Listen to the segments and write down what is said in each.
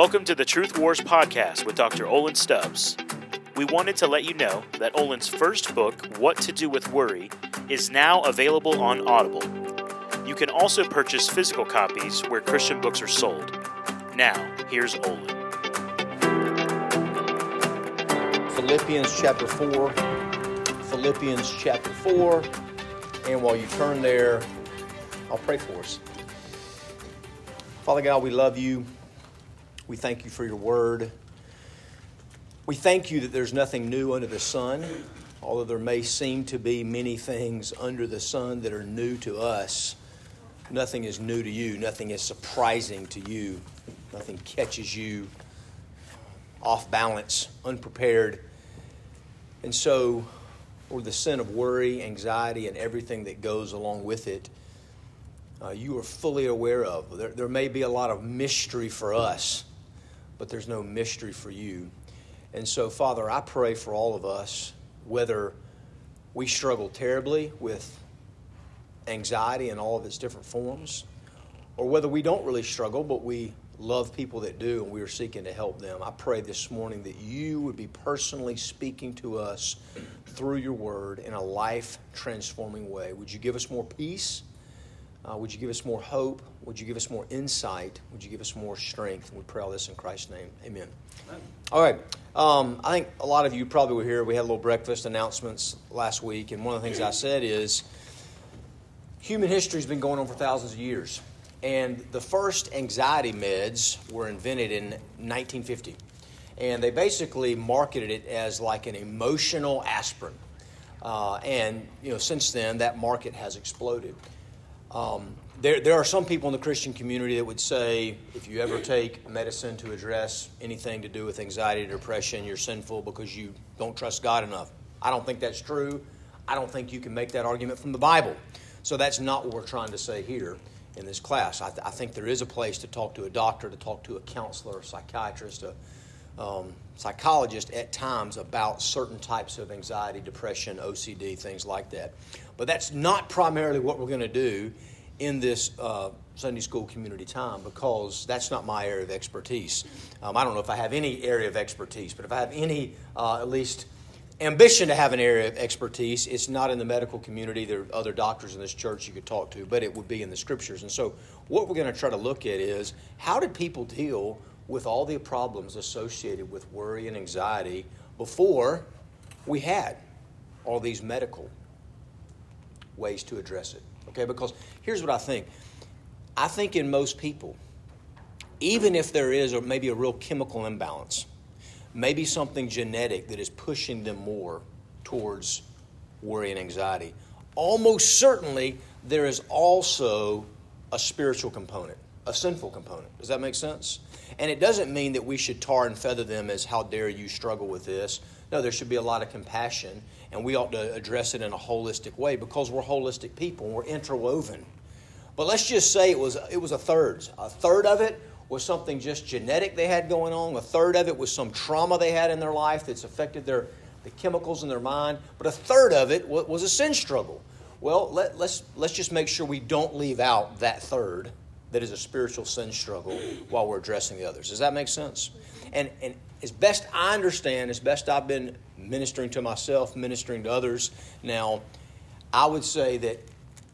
Welcome to the Truth Wars podcast with Dr. Olin Stubbs. We wanted to let you know that Olin's first book, What to Do with Worry, is now available on Audible. You can also purchase physical copies where Christian books are sold. Now, here's Olin. Philippians chapter 4. Philippians chapter 4. And while you turn there, I'll pray for us. Father God, we love you. We thank you for your word. We thank you that there's nothing new under the sun, although there may seem to be many things under the sun that are new to us. Nothing is new to you, nothing is surprising to you, nothing catches you off balance, unprepared. And so, or the sin of worry, anxiety, and everything that goes along with it, uh, you are fully aware of. There, there may be a lot of mystery for us, but there's no mystery for you. And so, Father, I pray for all of us, whether we struggle terribly with anxiety in all of its different forms, or whether we don't really struggle, but we love people that do and we are seeking to help them. I pray this morning that you would be personally speaking to us through your word in a life transforming way. Would you give us more peace? Uh, would you give us more hope? Would you give us more insight? Would you give us more strength? We pray all this in Christ's name. Amen. Amen. All right. Um, I think a lot of you probably were here. We had a little breakfast announcements last week, and one of the things I said is human history has been going on for thousands of years. And the first anxiety meds were invented in 1950. And they basically marketed it as like an emotional aspirin. Uh, and, you know, since then, that market has exploded. Um, there, there are some people in the Christian community that would say if you ever take medicine to address anything to do with anxiety or depression, you're sinful because you don't trust God enough. I don't think that's true. I don't think you can make that argument from the Bible. So that's not what we're trying to say here in this class. I, th- I, think there is a place to talk to a doctor, to talk to a counselor, a psychiatrist, a um, psychologist at times about certain types of anxiety, depression, OCD, things like that. But that's not primarily what we're going to do in this uh, Sunday school community time because that's not my area of expertise. Um, I don't know if I have any area of expertise, but if I have any, uh, at least ambition to have an area of expertise. It's not in the medical community. There are other doctors in this church you could talk to, but it would be in the scriptures. And so, what we're going to try to look at is how did people deal with all the problems associated with worry and anxiety before we had all these medical ways to address it? Okay, because here's what I think I think in most people, even if there is or maybe a real chemical imbalance, maybe something genetic that is pushing them more towards worry and anxiety. Almost certainly, there is also a spiritual component, a sinful component. Does that make sense? And it doesn't mean that we should tar and feather them as, how dare you struggle with this. No, there should be a lot of compassion, and we ought to address it in a holistic way because we're holistic people, and we're interwoven. But let's just say it was, it was a third. A third of it was something just genetic they had going on. A third of it was some trauma they had in their life that's affected their the chemicals in their mind. But a third of it was a sin struggle. Well, let, let's let's just make sure we don't leave out that third that is a spiritual sin struggle while we're addressing the others. Does that make sense? And and as best I understand, as best I've been ministering to myself, ministering to others now, I would say that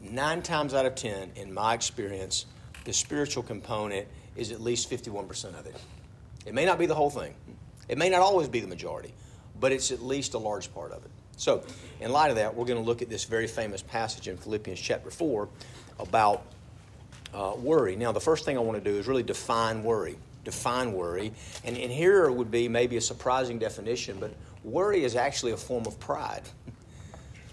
nine times out of ten, in my experience, the spiritual component is at least 51% of it. It may not be the whole thing, it may not always be the majority, but it's at least a large part of it. So, in light of that, we're going to look at this very famous passage in Philippians chapter 4 about uh, worry. Now, the first thing I want to do is really define worry. Define worry. And, and here would be maybe a surprising definition, but worry is actually a form of pride.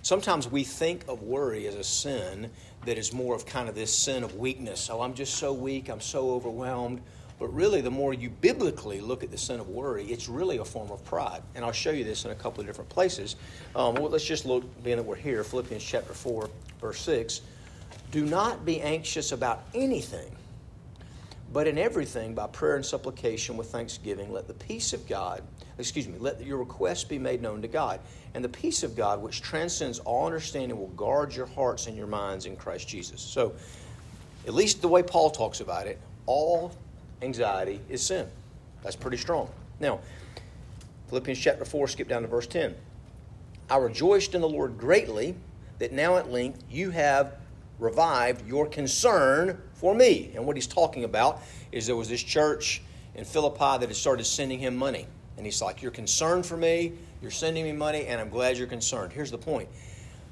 Sometimes we think of worry as a sin that is more of kind of this sin of weakness. Oh, I'm just so weak, I'm so overwhelmed. But really, the more you biblically look at the sin of worry, it's really a form of pride. And I'll show you this in a couple of different places. Um, well, let's just look, being that we're here, Philippians chapter 4, verse 6. Do not be anxious about anything, but in everything, by prayer and supplication with thanksgiving, let the peace of God, excuse me, let your requests be made known to God. And the peace of God, which transcends all understanding, will guard your hearts and your minds in Christ Jesus. So, at least the way Paul talks about it, all anxiety is sin. That's pretty strong. Now, Philippians chapter 4, skip down to verse 10. I rejoiced in the Lord greatly that now at length you have revived your concern for me. And what he's talking about is there was this church in Philippi that had started sending him money. And he's like, You're concerned for me, you're sending me money, and I'm glad you're concerned. Here's the point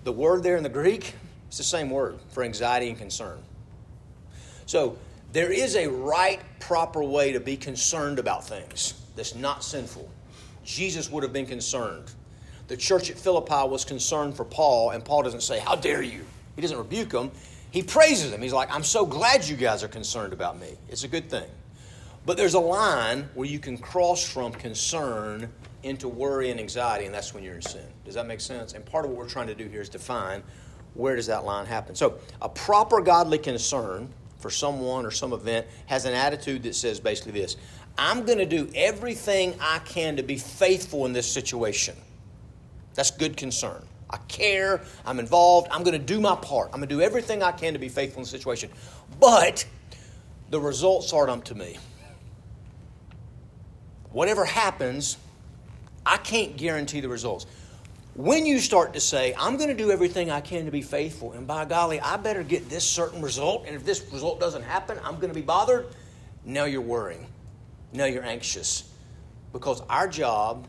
the word there in the Greek, it's the same word for anxiety and concern. So there is a right, proper way to be concerned about things that's not sinful. Jesus would have been concerned. The church at Philippi was concerned for Paul, and Paul doesn't say, How dare you? He doesn't rebuke them. He praises them. He's like, I'm so glad you guys are concerned about me. It's a good thing. But there's a line where you can cross from concern into worry and anxiety, and that's when you're in sin. Does that make sense? And part of what we're trying to do here is define where does that line happen. So, a proper godly concern for someone or some event has an attitude that says basically this I'm going to do everything I can to be faithful in this situation. That's good concern. I care, I'm involved, I'm going to do my part. I'm going to do everything I can to be faithful in the situation. But the results aren't up to me. Whatever happens, I can't guarantee the results. When you start to say, I'm going to do everything I can to be faithful, and by golly, I better get this certain result, and if this result doesn't happen, I'm going to be bothered, now you're worrying. Now you're anxious. Because our job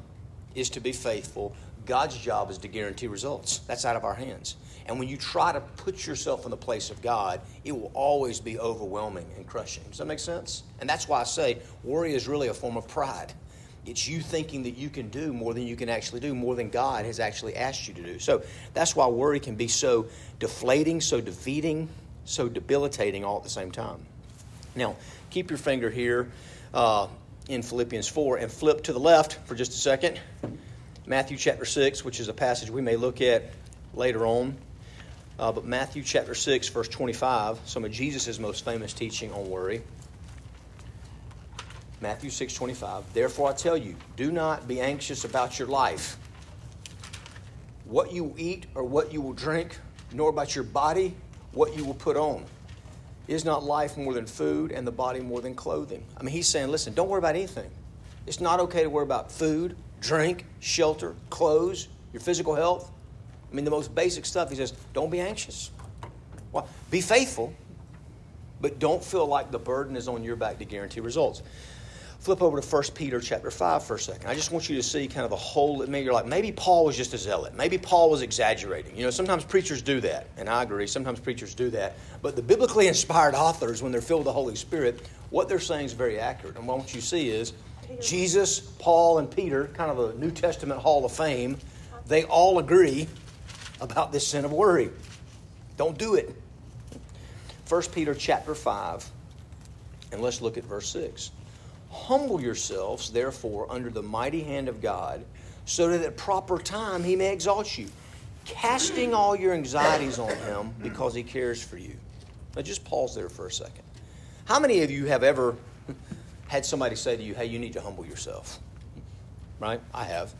is to be faithful, God's job is to guarantee results. That's out of our hands. And when you try to put yourself in the place of God, it will always be overwhelming and crushing. Does that make sense? And that's why I say worry is really a form of pride. It's you thinking that you can do more than you can actually do, more than God has actually asked you to do. So that's why worry can be so deflating, so defeating, so debilitating all at the same time. Now, keep your finger here uh, in Philippians 4 and flip to the left for just a second. Matthew chapter 6, which is a passage we may look at later on. Uh, but Matthew chapter 6, verse 25, some of Jesus' most famous teaching on worry. Matthew 6 25. Therefore, I tell you, do not be anxious about your life, what you will eat or what you will drink, nor about your body, what you will put on. Is not life more than food and the body more than clothing? I mean, he's saying, listen, don't worry about anything. It's not okay to worry about food, drink, shelter, clothes, your physical health. I mean, the most basic stuff. He says, don't be anxious. Well, be faithful, but don't feel like the burden is on your back to guarantee results flip over to 1 Peter chapter 5 for a second. I just want you to see kind of the whole. Maybe you're like, maybe Paul was just a zealot. Maybe Paul was exaggerating. You know, sometimes preachers do that, and I agree. Sometimes preachers do that. But the biblically inspired authors, when they're filled with the Holy Spirit, what they're saying is very accurate. And what you see is Jesus, Paul, and Peter, kind of a New Testament Hall of Fame, they all agree about this sin of worry. Don't do it. 1 Peter chapter 5, and let's look at verse 6. Humble yourselves, therefore, under the mighty hand of God, so that at proper time he may exalt you, casting all your anxieties on him because he cares for you. Now, just pause there for a second. How many of you have ever had somebody say to you, hey, you need to humble yourself? Right? I have.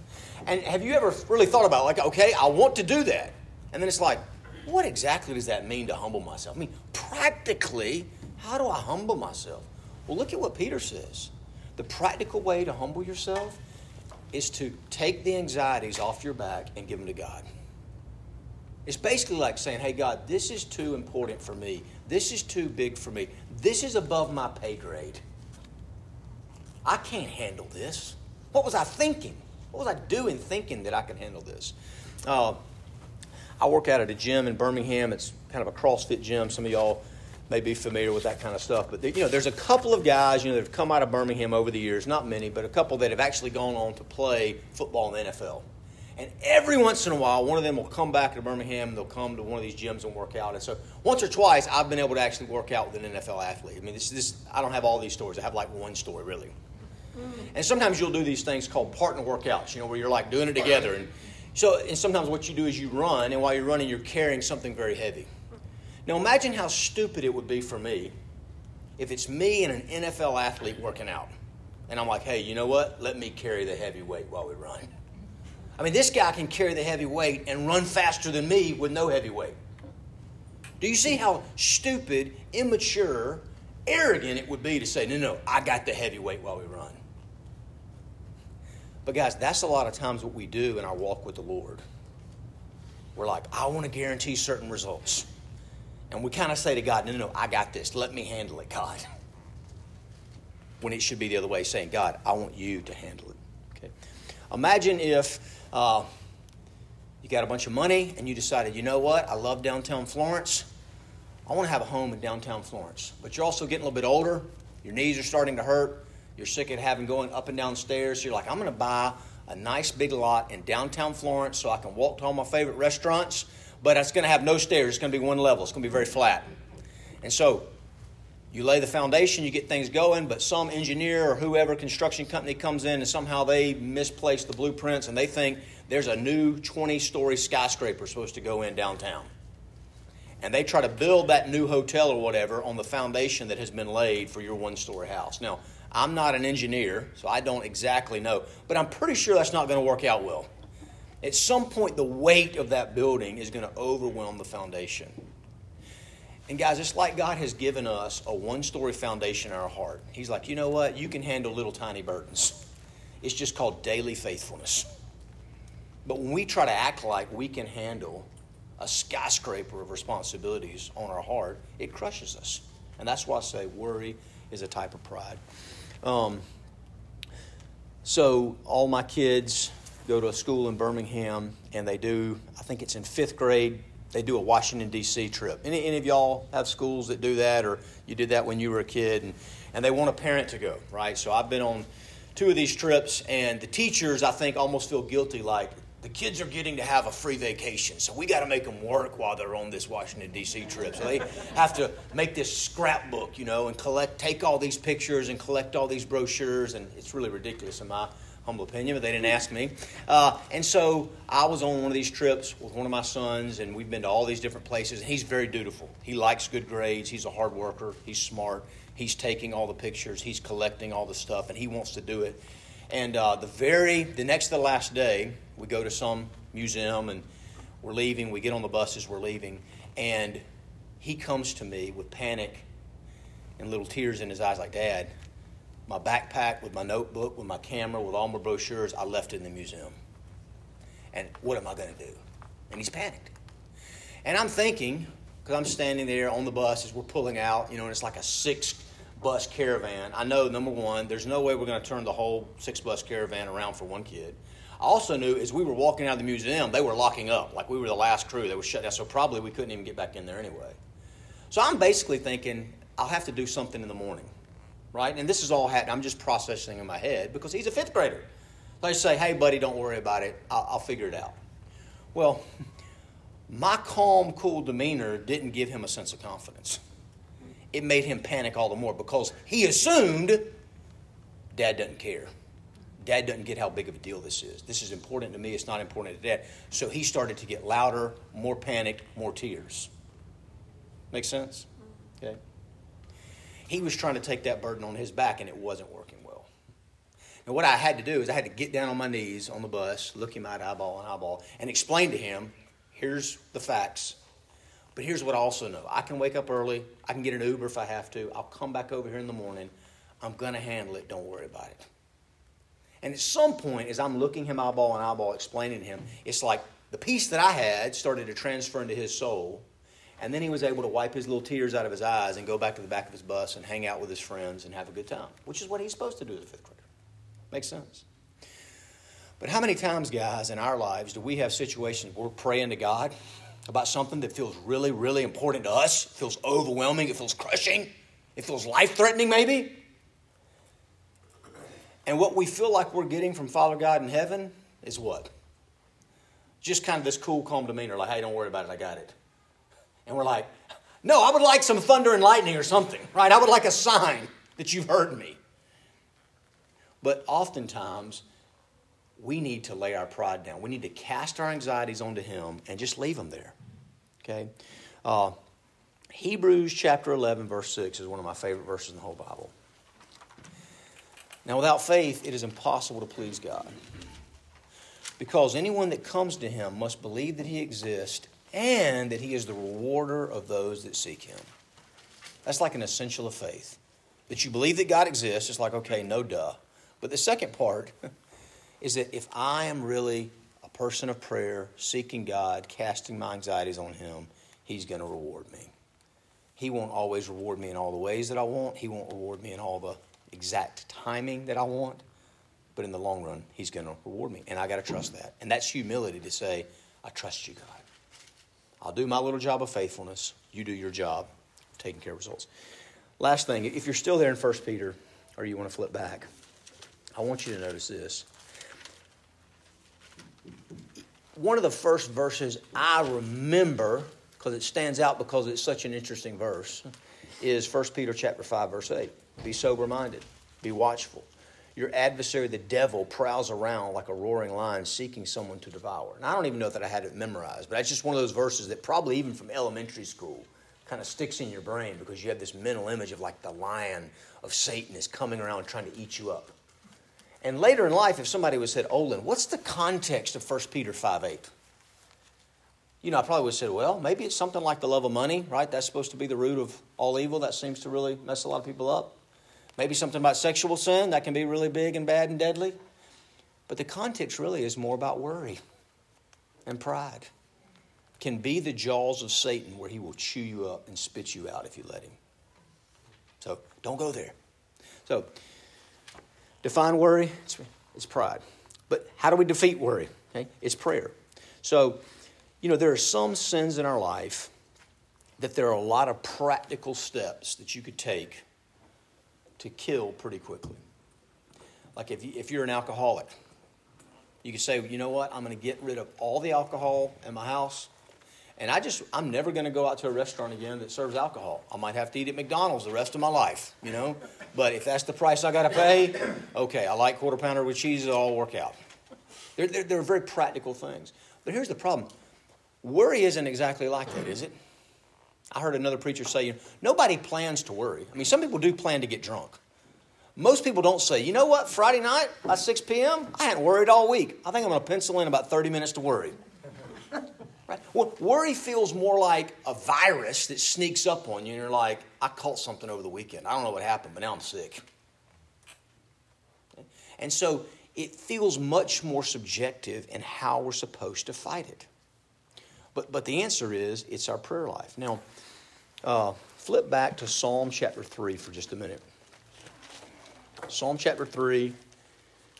And have you ever really thought about, like, okay, I want to do that. And then it's like, what exactly does that mean to humble myself? I mean, practically, how do I humble myself? Well, look at what Peter says. The practical way to humble yourself is to take the anxieties off your back and give them to God. It's basically like saying, hey, God, this is too important for me. This is too big for me. This is above my pay grade. I can't handle this. What was I thinking? What was I doing thinking that I can handle this? Uh, I work out at a gym in Birmingham. It's kind of a CrossFit gym. Some of y'all may be familiar with that kind of stuff. But you know, there's a couple of guys you know that have come out of Birmingham over the years, not many, but a couple that have actually gone on to play football in the NFL. And every once in a while, one of them will come back to Birmingham they'll come to one of these gyms and work out. And so once or twice, I've been able to actually work out with an NFL athlete. I mean, this, this I don't have all these stories. I have like one story really. Mm. And sometimes you'll do these things called partner workouts, you know, where you're like doing it together. And so, and sometimes what you do is you run, and while you're running, you're carrying something very heavy. Now imagine how stupid it would be for me if it's me and an NFL athlete working out. And I'm like, hey, you know what? Let me carry the heavy weight while we run. I mean, this guy can carry the heavy weight and run faster than me with no heavy weight. Do you see how stupid, immature, arrogant it would be to say, no, no, I got the heavy weight while we run? But, guys, that's a lot of times what we do in our walk with the Lord. We're like, I want to guarantee certain results. And we kind of say to God, no, no, no, I got this. Let me handle it, God. When it should be the other way, saying, God, I want you to handle it. Okay. Imagine if uh, you got a bunch of money and you decided, you know what, I love downtown Florence. I want to have a home in downtown Florence. But you're also getting a little bit older. Your knees are starting to hurt. You're sick of having going up and down stairs. So you're like, I'm going to buy a nice big lot in downtown Florence so I can walk to all my favorite restaurants, but it's going to have no stairs. It's going to be one level. It's going to be very flat. And so you lay the foundation, you get things going, but some engineer or whoever construction company comes in and somehow they misplace the blueprints and they think there's a new 20 story skyscraper supposed to go in downtown. And they try to build that new hotel or whatever on the foundation that has been laid for your one story house. Now, I'm not an engineer, so I don't exactly know, but I'm pretty sure that's not going to work out well. At some point, the weight of that building is going to overwhelm the foundation. And guys, it's like God has given us a one story foundation in our heart. He's like, you know what? You can handle little tiny burdens. It's just called daily faithfulness. But when we try to act like we can handle a skyscraper of responsibilities on our heart, it crushes us. And that's why I say worry is a type of pride. Um, so all my kids go to a school in Birmingham, and they do. I think it's in fifth grade. They do a Washington D.C. trip. Any, any of y'all have schools that do that, or you did that when you were a kid, and, and they want a parent to go, right? So I've been on two of these trips, and the teachers I think almost feel guilty, like the kids are getting to have a free vacation, so we got to make them work while they're on this Washington D.C. trip. So they have to make this scrapbook, you know, and collect, take all these pictures and collect all these brochures, and it's really ridiculous in my humble opinion, but they didn't ask me. Uh, and so I was on one of these trips with one of my sons, and we've been to all these different places. And he's very dutiful. He likes good grades. He's a hard worker. He's smart. He's taking all the pictures. He's collecting all the stuff, and he wants to do it. And uh, the very the next to the last day, we go to some museum and we're leaving. We get on the buses. We're leaving, and he comes to me with panic and little tears in his eyes, like, "Dad, my backpack with my notebook, with my camera, with all my brochures, I left in the museum. And what am I going to do?" And he's panicked. And I'm thinking, because I'm standing there on the bus as we're pulling out, you know, and it's like a six bus caravan. I know, number one, there's no way we're going to turn the whole six bus caravan around for one kid. I also knew as we were walking out of the museum, they were locking up. Like we were the last crew. They were shut down. So probably we couldn't even get back in there anyway. So I'm basically thinking, I'll have to do something in the morning. Right? And this is all happening. I'm just processing in my head because he's a fifth grader. So I say, hey, buddy, don't worry about it. I'll, I'll figure it out. Well, my calm, cool demeanor didn't give him a sense of confidence it made him panic all the more because he assumed dad doesn't care. Dad doesn't get how big of a deal this is. This is important to me. It's not important to dad. So he started to get louder, more panicked, more tears. Make sense? Mm-hmm. Okay. He was trying to take that burden on his back, and it wasn't working well. Now, what I had to do is I had to get down on my knees on the bus, look him at eyeball and eyeball, and explain to him here's the facts. But here's what I also know I can wake up early, I can get an Uber if I have to, I'll come back over here in the morning. I'm going to handle it. Don't worry about it. And at some point, as I'm looking him eyeball and eyeball, explaining to him, it's like the peace that I had started to transfer into his soul. And then he was able to wipe his little tears out of his eyes and go back to the back of his bus and hang out with his friends and have a good time, which is what he's supposed to do as a fifth grader. Makes sense. But how many times, guys, in our lives do we have situations where we're praying to God about something that feels really, really important to us, it feels overwhelming, it feels crushing, it feels life threatening, maybe. And what we feel like we're getting from Father God in heaven is what? Just kind of this cool, calm demeanor, like, hey, don't worry about it, I got it. And we're like, no, I would like some thunder and lightning or something, right? I would like a sign that you've heard me. But oftentimes, we need to lay our pride down. We need to cast our anxieties onto Him and just leave them there. Okay? Uh, Hebrews chapter 11, verse 6 is one of my favorite verses in the whole Bible. Now, without faith, it is impossible to please God. Because anyone that comes to Him must believe that He exists and that He is the rewarder of those that seek Him. That's like an essential of faith. That you believe that God exists, it's like, okay, no duh. But the second part, is that if I am really a person of prayer, seeking God, casting my anxieties on Him, He's going to reward me. He won't always reward me in all the ways that I want, He won't reward me in all the exact timing that I want, but in the long run, He's going to reward me. And I got to trust that. And that's humility to say, I trust you, God. I'll do my little job of faithfulness. You do your job, taking care of results. Last thing, if you're still there in 1 Peter, or you want to flip back, I want you to notice this. One of the first verses I remember, because it stands out because it's such an interesting verse, is 1 Peter chapter 5, verse 8. Be sober minded, be watchful. Your adversary, the devil, prowls around like a roaring lion seeking someone to devour. And I don't even know that I had it memorized, but that's just one of those verses that probably even from elementary school kind of sticks in your brain because you have this mental image of like the lion of Satan is coming around trying to eat you up. And later in life, if somebody would said, Olin, what's the context of 1 Peter 5 8? You know, I probably would have said, well, maybe it's something like the love of money, right? That's supposed to be the root of all evil. That seems to really mess a lot of people up. Maybe something about sexual sin that can be really big and bad and deadly. But the context really is more about worry and pride. Can be the jaws of Satan where he will chew you up and spit you out if you let him. So don't go there. So define worry, it's, pride. But how do we defeat worry? Okay? It's prayer. So, you know, there are some sins in our life that there are a lot of practical steps that you could take to kill pretty quickly. Like if, you, if you're an alcoholic, you could say, you know what, I'm going to get rid of all the alcohol in my house. And I just, I'm never going to go out to a restaurant again that serves alcohol. I might have to eat at McDonald's the rest of my life, you know? But if that's the price I got to pay, okay, I like quarter pounder with cheese, it'll all work out. They're, they're, they're very practical things. But here's the problem worry isn't exactly like that, is it? I heard another preacher say, nobody plans to worry. I mean, some people do plan to get drunk. Most people don't say, you know what, Friday night by 6 p.m., I hadn't worried all week. I think I'm going to pencil in about 30 minutes to worry. right? Well, worry feels more like a virus that sneaks up on you, and you're like, I caught something over the weekend. I don't know what happened, but now I'm sick. And so it feels much more subjective in how we're supposed to fight it. But, but the answer is it's our prayer life. Now, uh, flip back to Psalm chapter 3 for just a minute. Psalm chapter 3,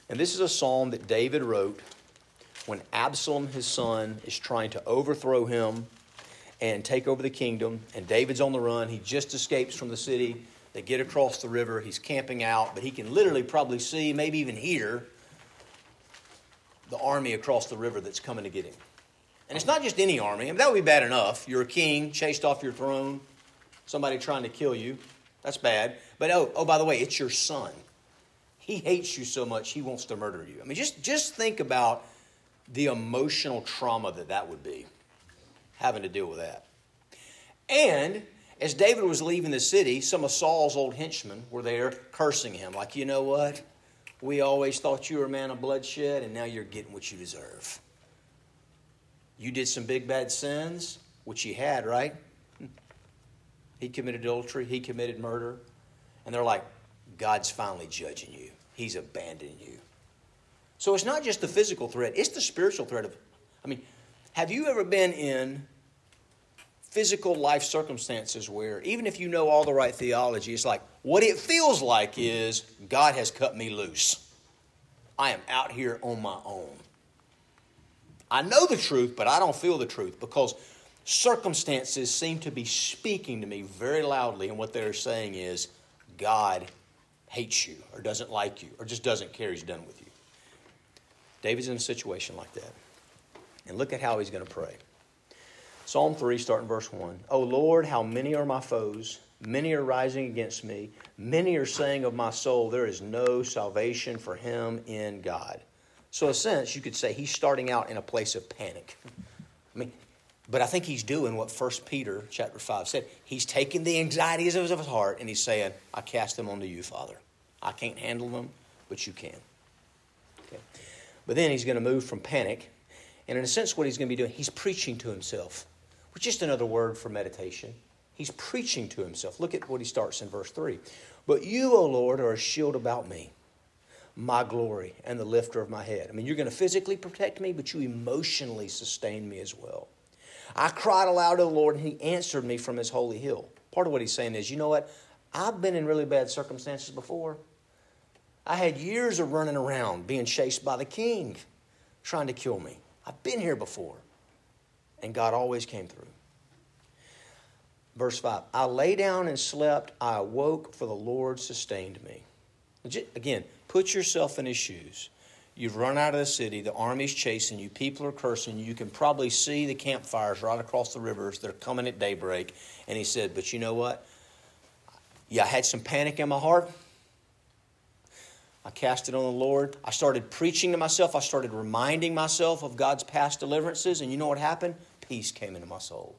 and this is a psalm that David wrote when Absalom, his son, is trying to overthrow him and take over the kingdom. And David's on the run. He just escapes from the city. They get across the river. He's camping out, but he can literally probably see, maybe even hear, the army across the river that's coming to get him. And it's not just any army. I mean, that would be bad enough. You're a king, chased off your throne, somebody trying to kill you. That's bad. But oh, oh, by the way, it's your son. He hates you so much, he wants to murder you. I mean, just, just think about the emotional trauma that that would be, having to deal with that. And as David was leaving the city, some of Saul's old henchmen were there cursing him, like, you know what? We always thought you were a man of bloodshed, and now you're getting what you deserve. You did some big bad sins, which he had, right? He committed adultery, he committed murder. And they're like, God's finally judging you, He's abandoning you. So it's not just the physical threat, it's the spiritual threat of, I mean, have you ever been in physical life circumstances where even if you know all the right theology, it's like what it feels like is God has cut me loose. I am out here on my own. I know the truth, but I don't feel the truth because circumstances seem to be speaking to me very loudly, and what they're saying is, God hates you, or doesn't like you, or just doesn't care, he's done with you. David's in a situation like that. And look at how he's going to pray. Psalm 3, starting verse 1. Oh Lord, how many are my foes? Many are rising against me. Many are saying of my soul, There is no salvation for him in God. So, in a sense, you could say he's starting out in a place of panic. I mean, but I think he's doing what 1 Peter chapter 5 said. He's taking the anxieties of his heart and he's saying, I cast them onto you, Father. I can't handle them, but you can. Okay. But then he's going to move from panic. And in a sense, what he's going to be doing, he's preaching to himself, which is just another word for meditation. He's preaching to himself. Look at what he starts in verse 3. But you, O Lord, are a shield about me my glory and the lifter of my head. I mean, you're going to physically protect me, but you emotionally sustain me as well. I cried aloud to the Lord, and He answered me from His holy hill. Part of what He's saying is, you know what? I've been in really bad circumstances before. I had years of running around being chased by the king trying to kill me. I've been here before. And God always came through. Verse 5 I lay down and slept. I awoke, for the Lord sustained me. Again, put yourself in his shoes. You've run out of the city, the army's chasing you, people are cursing you. You can probably see the campfires right across the rivers. They're coming at daybreak. And he said, But you know what? Yeah, I had some panic in my heart. I cast it on the Lord. I started preaching to myself. I started reminding myself of God's past deliverances. And you know what happened? Peace came into my soul.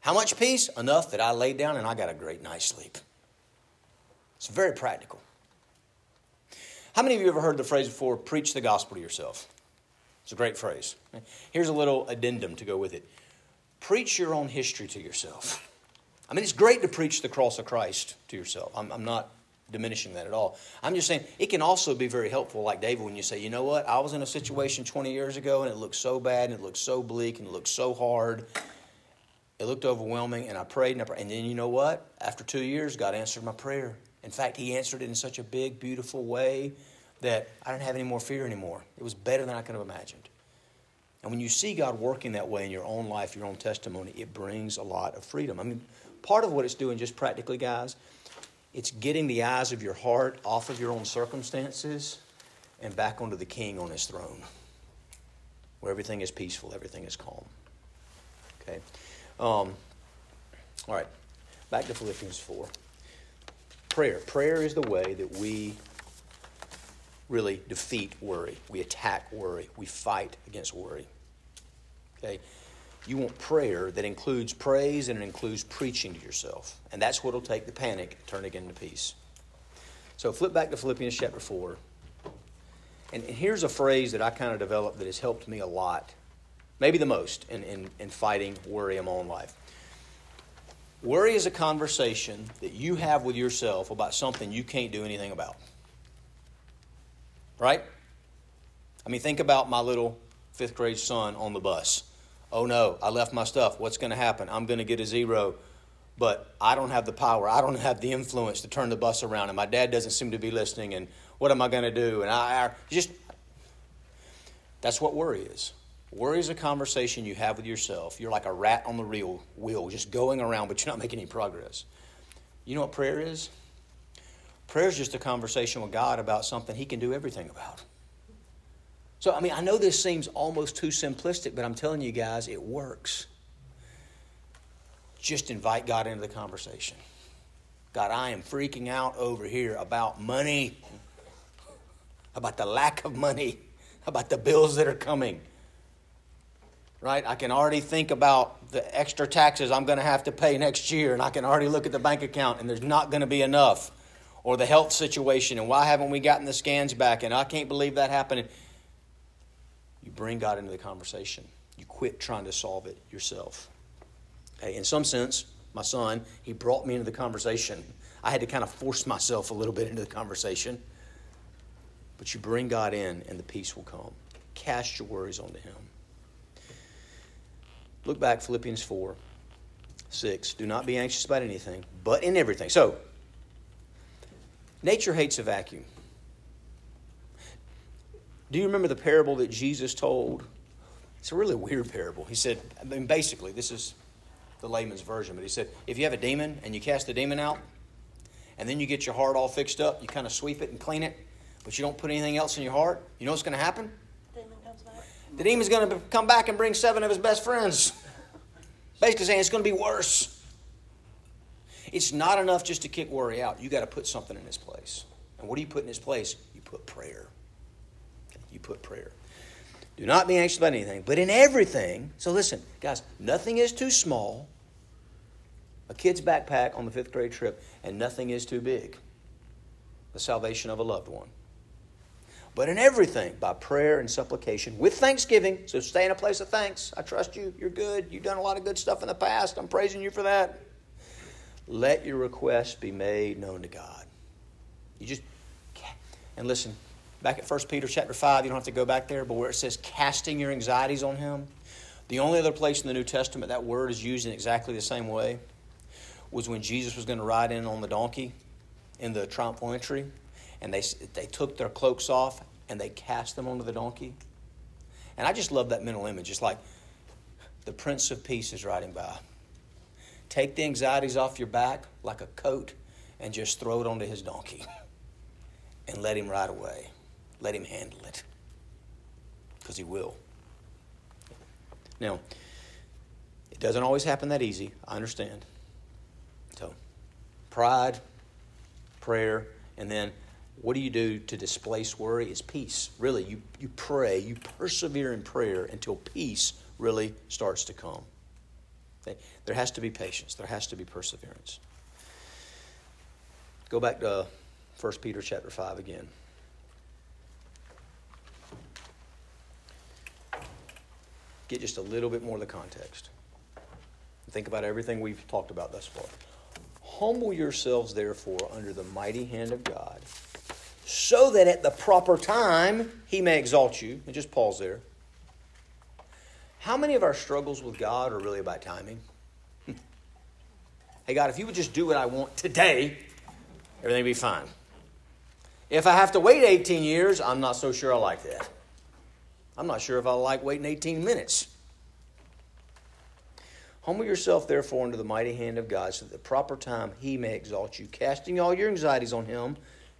How much peace? Enough that I laid down and I got a great night's sleep. It's very practical. How many of you ever heard the phrase before, preach the gospel to yourself? It's a great phrase. Here's a little addendum to go with it preach your own history to yourself. I mean, it's great to preach the cross of Christ to yourself. I'm, I'm not diminishing that at all. I'm just saying it can also be very helpful, like David, when you say, you know what, I was in a situation 20 years ago and it looked so bad and it looked so bleak and it looked so hard. It looked overwhelming and I prayed and I prayed. And then you know what? After two years, God answered my prayer. In fact, He answered it in such a big, beautiful way that I didn't have any more fear anymore. It was better than I could have imagined. And when you see God working that way in your own life, your own testimony, it brings a lot of freedom. I mean, part of what it's doing, just practically, guys, it's getting the eyes of your heart off of your own circumstances and back onto the king on his throne, where everything is peaceful, everything is calm. Okay? Um, all right, back to Philippians 4. Prayer. Prayer is the way that we really defeat worry. We attack worry. We fight against worry. Okay? You want prayer that includes praise and it includes preaching to yourself. And that's what will take the panic turn it into peace. So flip back to Philippians chapter 4. And here's a phrase that I kind of developed that has helped me a lot, maybe the most, in, in, in fighting worry in my own life. Worry is a conversation that you have with yourself about something you can't do anything about. Right? I mean, think about my little fifth grade son on the bus oh no, I left my stuff. What's going to happen? I'm going to get a zero. But I don't have the power. I don't have the influence to turn the bus around. And my dad doesn't seem to be listening. And what am I going to do? And I, I just, that's what worry is. Worry is a conversation you have with yourself. You're like a rat on the wheel, wheel, just going around, but you're not making any progress. You know what prayer is? Prayer is just a conversation with God about something He can do everything about. So, I mean, I know this seems almost too simplistic, but I'm telling you guys, it works. Just invite God into the conversation. God, I am freaking out over here about money, about the lack of money, about the bills that are coming. Right? I can already think about the extra taxes I'm going to have to pay next year, and I can already look at the bank account, and there's not going to be enough. Or the health situation, and why haven't we gotten the scans back? And I can't believe that happened. You bring God into the conversation. You quit trying to solve it yourself. Okay, in some sense, my son, he brought me into the conversation. I had to kind of force myself a little bit into the conversation. But you bring God in, and the peace will come. Cast your worries onto Him. Look back, Philippians 4 6. Do not be anxious about anything, but in everything. So, nature hates a vacuum. Do you remember the parable that Jesus told? It's a really weird parable. He said, I mean, basically, this is the layman's version, but he said, if you have a demon and you cast the demon out, and then you get your heart all fixed up, you kind of sweep it and clean it, but you don't put anything else in your heart, you know what's going to happen? The demon's going to come back and bring seven of his best friends. Basically saying it's going to be worse. It's not enough just to kick worry out. You got to put something in its place. And what do you put in its place? You put prayer you put prayer. Do not be anxious about anything, but in everything. So listen, guys, nothing is too small. A kid's backpack on the fifth grade trip, and nothing is too big. The salvation of a loved one. But in everything, by prayer and supplication, with thanksgiving. So stay in a place of thanks. I trust you. You're good. You've done a lot of good stuff in the past. I'm praising you for that. Let your requests be made known to God. You just, and listen, back at 1 Peter chapter 5, you don't have to go back there, but where it says casting your anxieties on him, the only other place in the New Testament that word is used in exactly the same way was when Jesus was going to ride in on the donkey in the triumphal entry, and they, they took their cloaks off and they cast them onto the donkey. And I just love that mental image. It's like the Prince of Peace is riding by. Take the anxieties off your back like a coat and just throw it onto his donkey and let him ride away. Let him handle it because he will. Now, it doesn't always happen that easy. I understand. So, pride, prayer, and then what do you do to displace worry? Is peace. Really, you, you pray, you persevere in prayer until peace really starts to come. There has to be patience, there has to be perseverance. Go back to uh, 1 Peter chapter 5 again. Get just a little bit more of the context. Think about everything we've talked about thus far. Humble yourselves, therefore, under the mighty hand of God, so that at the proper time he may exalt you. And just pause there. How many of our struggles with God are really about timing? hey, God, if you would just do what I want today, everything would be fine. If I have to wait 18 years, I'm not so sure I like that. I'm not sure if I like waiting 18 minutes. Humble yourself, therefore, under the mighty hand of God, so that at the proper time he may exalt you, casting all your anxieties on him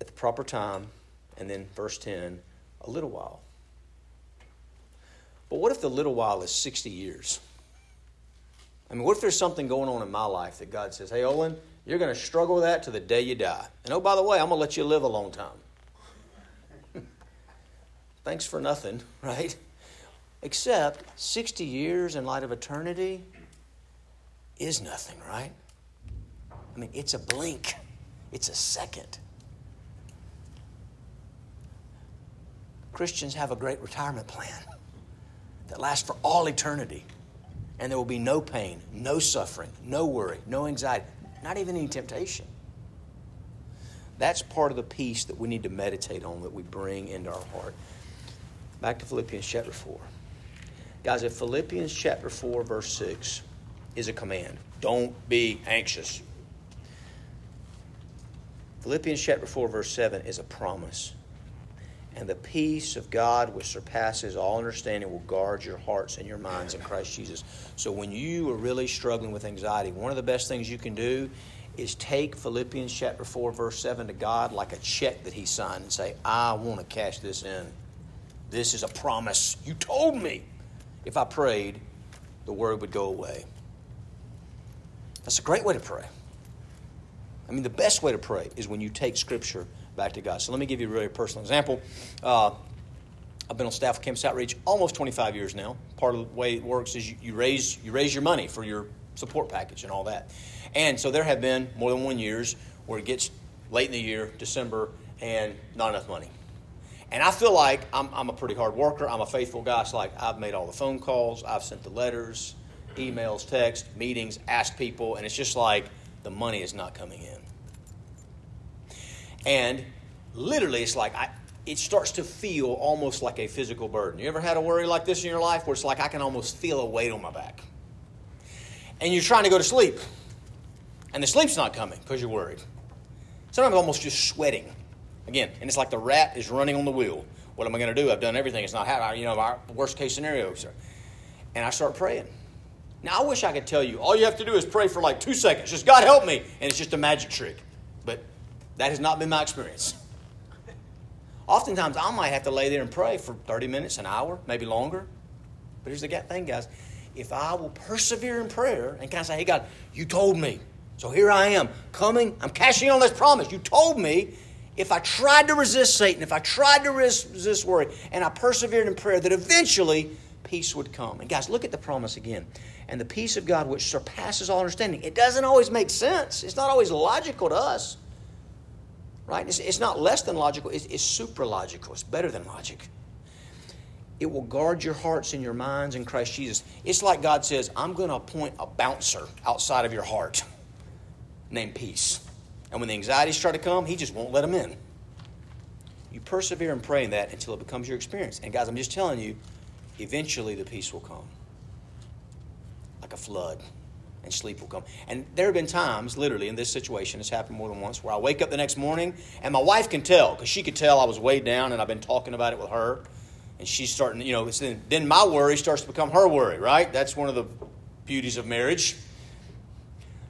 At the proper time, and then verse 10, a little while. But what if the little while is 60 years? I mean, what if there's something going on in my life that God says, hey, Olin, you're going to struggle with that to the day you die. And oh, by the way, I'm going to let you live a long time. Thanks for nothing, right? Except 60 years in light of eternity is nothing, right? I mean, it's a blink, it's a second. Christians have a great retirement plan that lasts for all eternity. And there will be no pain, no suffering, no worry, no anxiety, not even any temptation. That's part of the peace that we need to meditate on, that we bring into our heart. Back to Philippians chapter 4. Guys, if Philippians chapter 4, verse 6 is a command, don't be anxious. Philippians chapter 4, verse 7 is a promise and the peace of God, which surpasses all understanding, will guard your hearts and your minds in Christ Jesus. So, when you are really struggling with anxiety, one of the best things you can do is take Philippians chapter 4, verse 7 to God like a check that He signed and say, I want to cash this in. This is a promise. You told me if I prayed, the word would go away. That's a great way to pray. I mean, the best way to pray is when you take Scripture back to God. So let me give you a really personal example. Uh, I've been on staff with Campus Outreach almost 25 years now. Part of the way it works is you, you raise you raise your money for your support package and all that. And so there have been more than one years where it gets late in the year, December, and not enough money. And I feel like I'm, I'm a pretty hard worker. I'm a faithful guy. It's like I've made all the phone calls, I've sent the letters, emails, text, meetings, asked people, and it's just like the money is not coming in. And literally, it's like I, it starts to feel almost like a physical burden. You ever had a worry like this in your life where it's like I can almost feel a weight on my back? And you're trying to go to sleep, and the sleep's not coming because you're worried. Sometimes almost just sweating. Again, and it's like the rat is running on the wheel. What am I going to do? I've done everything. It's not happening. You know, our worst case scenario. Sir. And I start praying. Now, I wish I could tell you all you have to do is pray for like two seconds. Just God help me. And it's just a magic trick. That has not been my experience. Oftentimes, I might have to lay there and pray for 30 minutes, an hour, maybe longer. But here's the thing, guys. If I will persevere in prayer and kind of say, hey, God, you told me. So here I am, coming. I'm cashing on this promise. You told me if I tried to resist Satan, if I tried to resist worry, and I persevered in prayer, that eventually peace would come. And guys, look at the promise again. And the peace of God, which surpasses all understanding. It doesn't always make sense, it's not always logical to us. Right? It's, it's not less than logical, it's, it's super logical. It's better than logic. It will guard your hearts and your minds in Christ Jesus. It's like God says, I'm going to appoint a bouncer outside of your heart named peace. And when the anxieties try to come, he just won't let them in. You persevere in praying that until it becomes your experience. And guys, I'm just telling you, eventually the peace will come like a flood and sleep will come. And there have been times, literally, in this situation, it's happened more than once, where I wake up the next morning and my wife can tell because she could tell I was weighed down and I've been talking about it with her. And she's starting, you know, then, then my worry starts to become her worry, right? That's one of the beauties of marriage.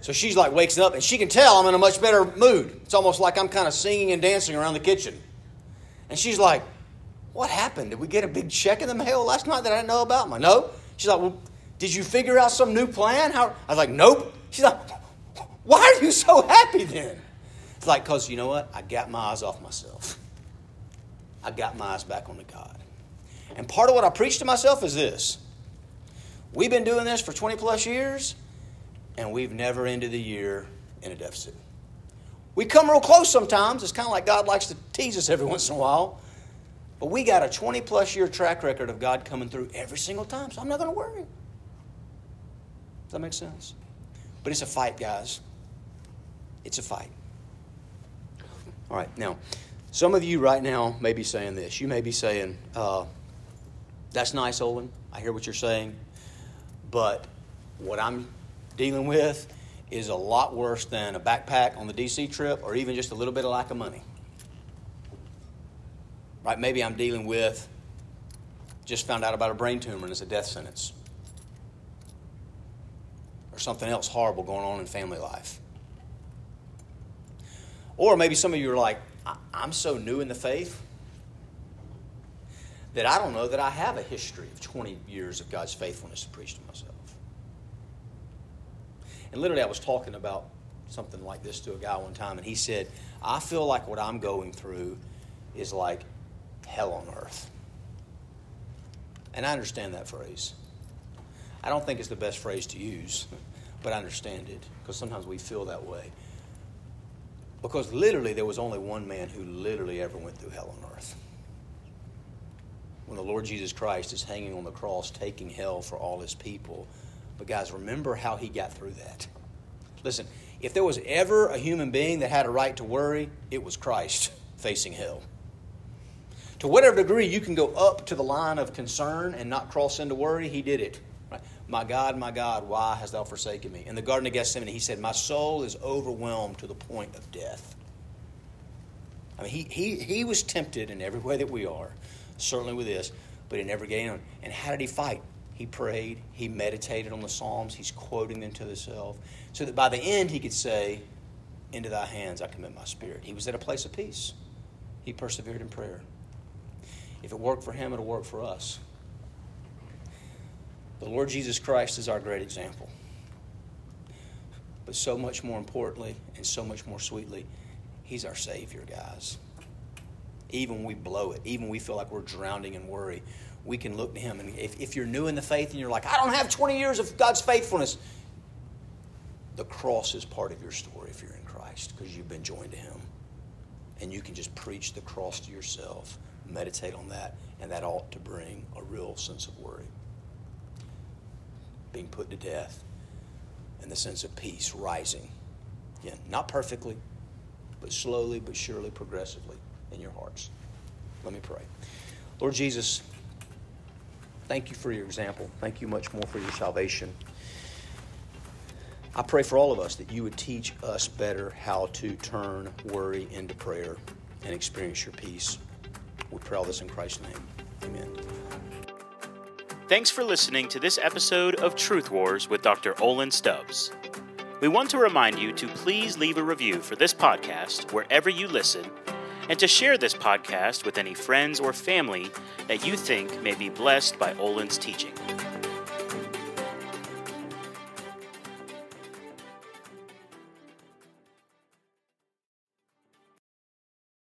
So she's like wakes up and she can tell I'm in a much better mood. It's almost like I'm kind of singing and dancing around the kitchen. And she's like, What happened? Did we get a big check in the mail last night that I didn't know about? I'm like, No. She's like, Well, did you figure out some new plan? How? I was like, Nope. She's like, Why are you so happy then? It's like, Because you know what? I got my eyes off myself. I got my eyes back on the God. And part of what I preach to myself is this We've been doing this for 20 plus years and we've never ended the year in a deficit. We come real close sometimes. It's kind of like God likes to tease us every once in a while. But we got a 20 plus year track record of God coming through every single time, so I'm not going to worry. Does that make sense? But it's a fight, guys. It's a fight. All right, now, some of you right now may be saying this. You may be saying, uh, That's nice, Olin. I hear what you're saying. But what I'm dealing with is a lot worse than a backpack on the DC trip or even just a little bit of lack of money. Right? Maybe I'm dealing with just found out about a brain tumor and it's a death sentence. Something else horrible going on in family life. Or maybe some of you are like, I'm so new in the faith that I don't know that I have a history of 20 years of God's faithfulness to preach to myself. And literally, I was talking about something like this to a guy one time, and he said, I feel like what I'm going through is like hell on earth. And I understand that phrase. I don't think it's the best phrase to use, but I understand it because sometimes we feel that way. Because literally, there was only one man who literally ever went through hell on earth. When the Lord Jesus Christ is hanging on the cross, taking hell for all his people, but guys, remember how he got through that. Listen, if there was ever a human being that had a right to worry, it was Christ facing hell. To whatever degree you can go up to the line of concern and not cross into worry, he did it. My God, my God, why hast thou forsaken me? In the Garden of Gethsemane, he said, My soul is overwhelmed to the point of death. I mean, he, he, he was tempted in every way that we are, certainly with this, but he never gave in. And how did he fight? He prayed, he meditated on the Psalms, he's quoting them to himself, so that by the end he could say, Into thy hands I commit my spirit. He was at a place of peace. He persevered in prayer. If it worked for him, it'll work for us. The Lord Jesus Christ is our great example. But so much more importantly, and so much more sweetly, He's our Savior, guys. Even when we blow it, even we feel like we're drowning in worry, we can look to Him. And if, if you're new in the faith and you're like, I don't have 20 years of God's faithfulness, the cross is part of your story if you're in Christ because you've been joined to Him. And you can just preach the cross to yourself, meditate on that, and that ought to bring a real sense of worry. Being put to death and the sense of peace rising. Again, not perfectly, but slowly, but surely, progressively in your hearts. Let me pray. Lord Jesus, Thank you for your example. Thank you much more for your salvation. I pray for all of us that you would teach us better how to turn worry into prayer and experience your peace. We pray all this in Christ's name. Amen. Thanks for listening to this episode of Truth Wars with Dr. Olin Stubbs. We want to remind you to please leave a review for this podcast wherever you listen and to share this podcast with any friends or family that you think may be blessed by Olin's teaching.